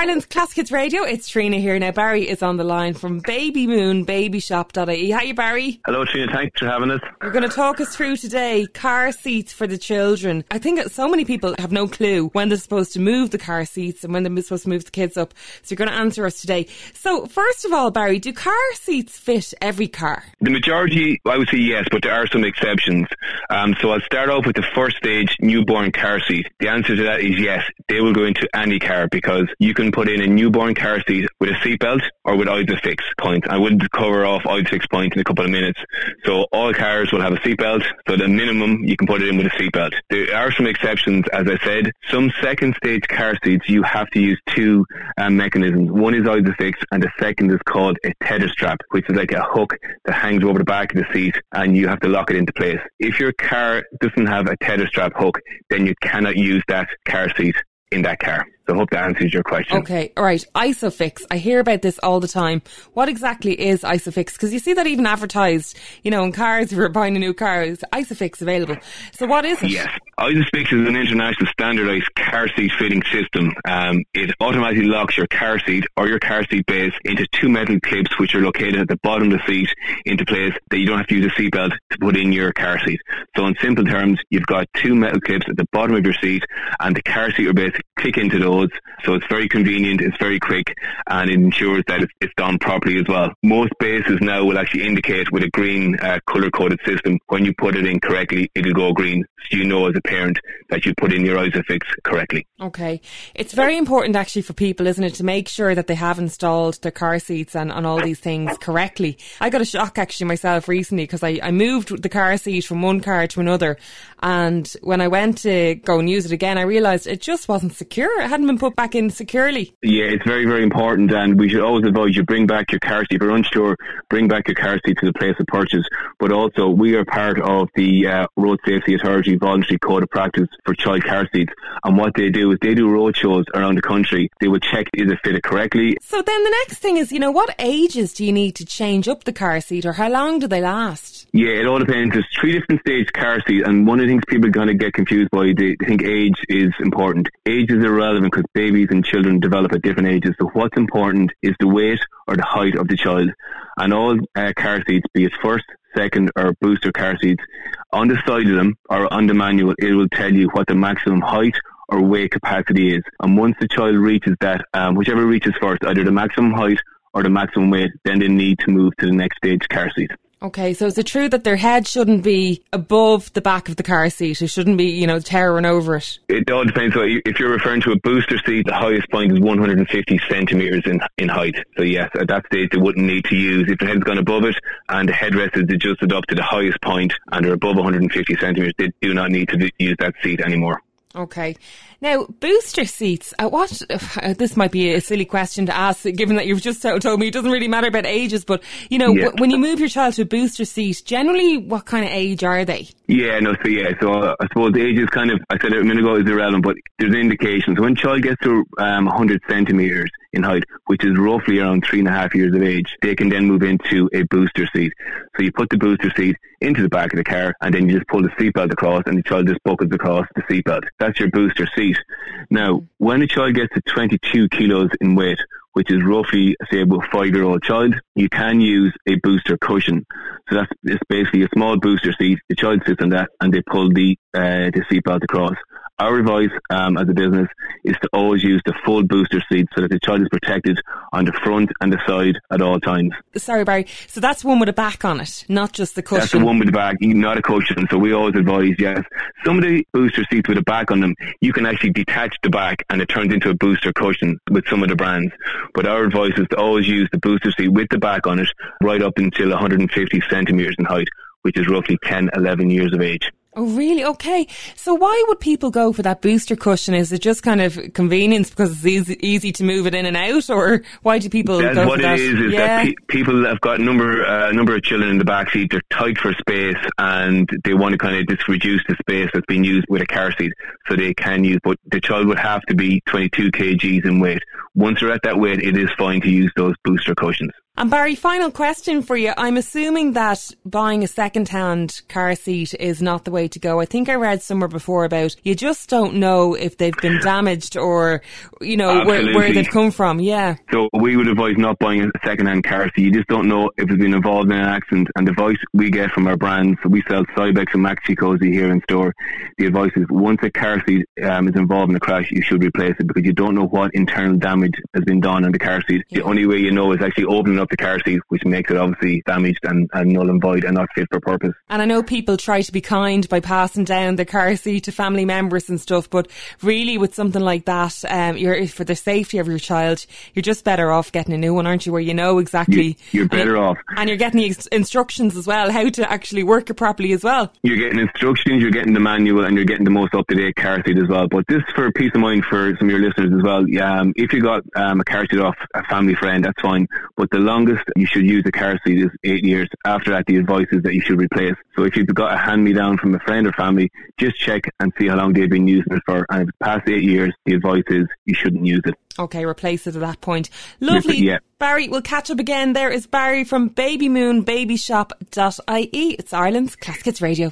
Ireland's Classic Hits Radio. It's Trina here. Now, Barry is on the line from Baby Moon Babyshop.ie. Hi, you, Barry. Hello, Trina. Thanks for having us. You're going to talk us through today car seats for the children. I think so many people have no clue when they're supposed to move the car seats and when they're supposed to move the kids up. So, you're going to answer us today. So, first of all, Barry, do car seats fit every car? The majority, I would say yes, but there are some exceptions. Um, so, I'll start off with the first stage newborn car seat. The answer to that is yes. They will go into any car because you can put in a newborn car seat with a seatbelt or with ISOFIX points. I would cover off ISOFIX points in a couple of minutes. So all cars will have a seatbelt. So the minimum you can put it in with a seatbelt. There are some exceptions, as I said. Some second stage car seats you have to use two um, mechanisms. One is ISOFIX and the second is called a tether strap, which is like a hook that hangs over the back of the seat and you have to lock it into place. If your car doesn't have a tether strap hook, then you cannot use that car seat in that car. So I hope that answers your question. Okay, all right. Isofix. I hear about this all the time. What exactly is Isofix? Because you see that even advertised, you know, in cars, if you're buying a new car, is Isofix available. So what is it? Yes. Isofix is an international standardized car seat fitting system. Um, it automatically locks your car seat or your car seat base into two metal clips which are located at the bottom of the seat into place that you don't have to use a seatbelt to put in your car seat. So in simple terms, you've got two metal clips at the bottom of your seat and the car seat or base click into those. So it's very convenient, it's very quick, and it ensures that it's, it's done properly as well. Most bases now will actually indicate with a green uh, color coded system when you put it in correctly, it'll go green. So you know as a parent that you put in your ISOFIX correctly. Okay. It's very important actually for people, isn't it, to make sure that they have installed their car seats and, and all these things correctly. I got a shock actually myself recently because I, I moved the car seat from one car to another. And when I went to go and use it again, I realised it just wasn't secure. It hadn't been put back in securely. Yeah, it's very, very important. And we should always advise you bring back your car seat. If you're unsure, bring back your car seat to the place of purchase. But also, we are part of the uh, Road Safety Authority Voluntary Code of Practice for child car seats. And what they do is they do road shows around the country. They will check is it fitted correctly. So then the next thing is, you know, what ages do you need to change up the car seat or how long do they last? Yeah, it all depends. There's three different stage car seats, and one of the things people kind of get confused by, they think age is important. Age is irrelevant because babies and children develop at different ages. So what's important is the weight or the height of the child. And all uh, car seats, be it first, second, or booster car seats, on the side of them or on the manual, it will tell you what the maximum height or weight capacity is. And once the child reaches that, um, whichever reaches first, either the maximum height or the maximum weight, then they need to move to the next stage car seat. Okay, so is it true that their head shouldn't be above the back of the car seat? It shouldn't be, you know, towering over it? It all depends. So if you're referring to a booster seat, the highest point is 150 centimetres in, in height. So yes, uh, at that stage they wouldn't need to use, if the head's gone above it and the headrest is adjusted up to the highest point and they're above 150 centimetres, they do not need to use that seat anymore. Okay. Now, booster seats. Uh, what? Uh, this might be a silly question to ask, given that you've just told me it doesn't really matter about ages. But you know, yeah. w- when you move your child to a booster seat, generally, what kind of age are they? Yeah, no. So yeah, so uh, I suppose age is kind of I said it a minute ago is irrelevant, but there's indications. When a child gets to um, 100 centimeters in height, which is roughly around three and a half years of age, they can then move into a booster seat. So you put the booster seat into the back of the car, and then you just pull the seatbelt across, and the child just buckles across the seatbelt. That's your booster seat. Now, when a child gets to 22 kilos in weight, which is roughly, say, about a five-year-old child, you can use a booster cushion. So that's it's basically a small booster seat. The child sits on that, and they pull the uh, the seatbelt across. Our advice um, as a business is to always use the full booster seat so that the child is protected on the front and the side at all times. Sorry, Barry. So that's one with a back on it, not just the cushion. That's the one with the back, not a cushion. So we always advise, yes. Some of the booster seats with a back on them, you can actually detach the back and it turns into a booster cushion with some of the brands. But our advice is to always use the booster seat with the back on it right up until 150 centimetres in height, which is roughly 10, 11 years of age. Oh, really? Okay. So why would people go for that booster cushion? Is it just kind of convenience because it's easy, easy to move it in and out, or why do people That's go what for that? it is. Is yeah. that pe- people have got a number, uh, number of children in the back seat. They're tight for space, and they want to kind of just reduce the space that's being used with a car seat, so they can use. But the child would have to be 22 kgs in weight, once they're at that weight, it is fine to use those booster cushions. And Barry, final question for you. I'm assuming that buying a second-hand car seat is not the way to go. I think I read somewhere before about you just don't know if they've been damaged or, you know, where, where, they've come from. Yeah. So we would advise not buying a second-hand car seat. You just don't know if it's been involved in an accident. And the advice we get from our brands, so we sell Cybex and Maxi-Cosi here in store. The advice is once a car seat um, is involved in a crash, you should replace it because you don't know what internal damage has been done on the car seat. Yeah. The only way you know is actually opening up the car seat, which makes it obviously damaged and, and null and void and not fit for purpose. And I know people try to be kind by passing down the car seat to family members and stuff, but really with something like that, um, you're for the safety of your child, you're just better off getting a new one, aren't you? Where you know exactly. You, are better and, off, and you're getting the instructions as well, how to actually work it properly as well. You're getting instructions, you're getting the manual, and you're getting the most up to date car seat as well. But this for peace of mind for some of your listeners as well. Um, if you got um, a car seat off a family friend, that's fine. But the longest you should use a car seat is eight years. After that, the advice is that you should replace. So if you've got a hand me down from a friend or family, just check and see how long they've been using it for. And if it's past eight years, the advice is you shouldn't use it. Okay, replace it at that point. Lovely. Yeah. Barry, we'll catch up again. There is Barry from babymoonbabyshop.ie. It's Ireland's Classic Hits Radio.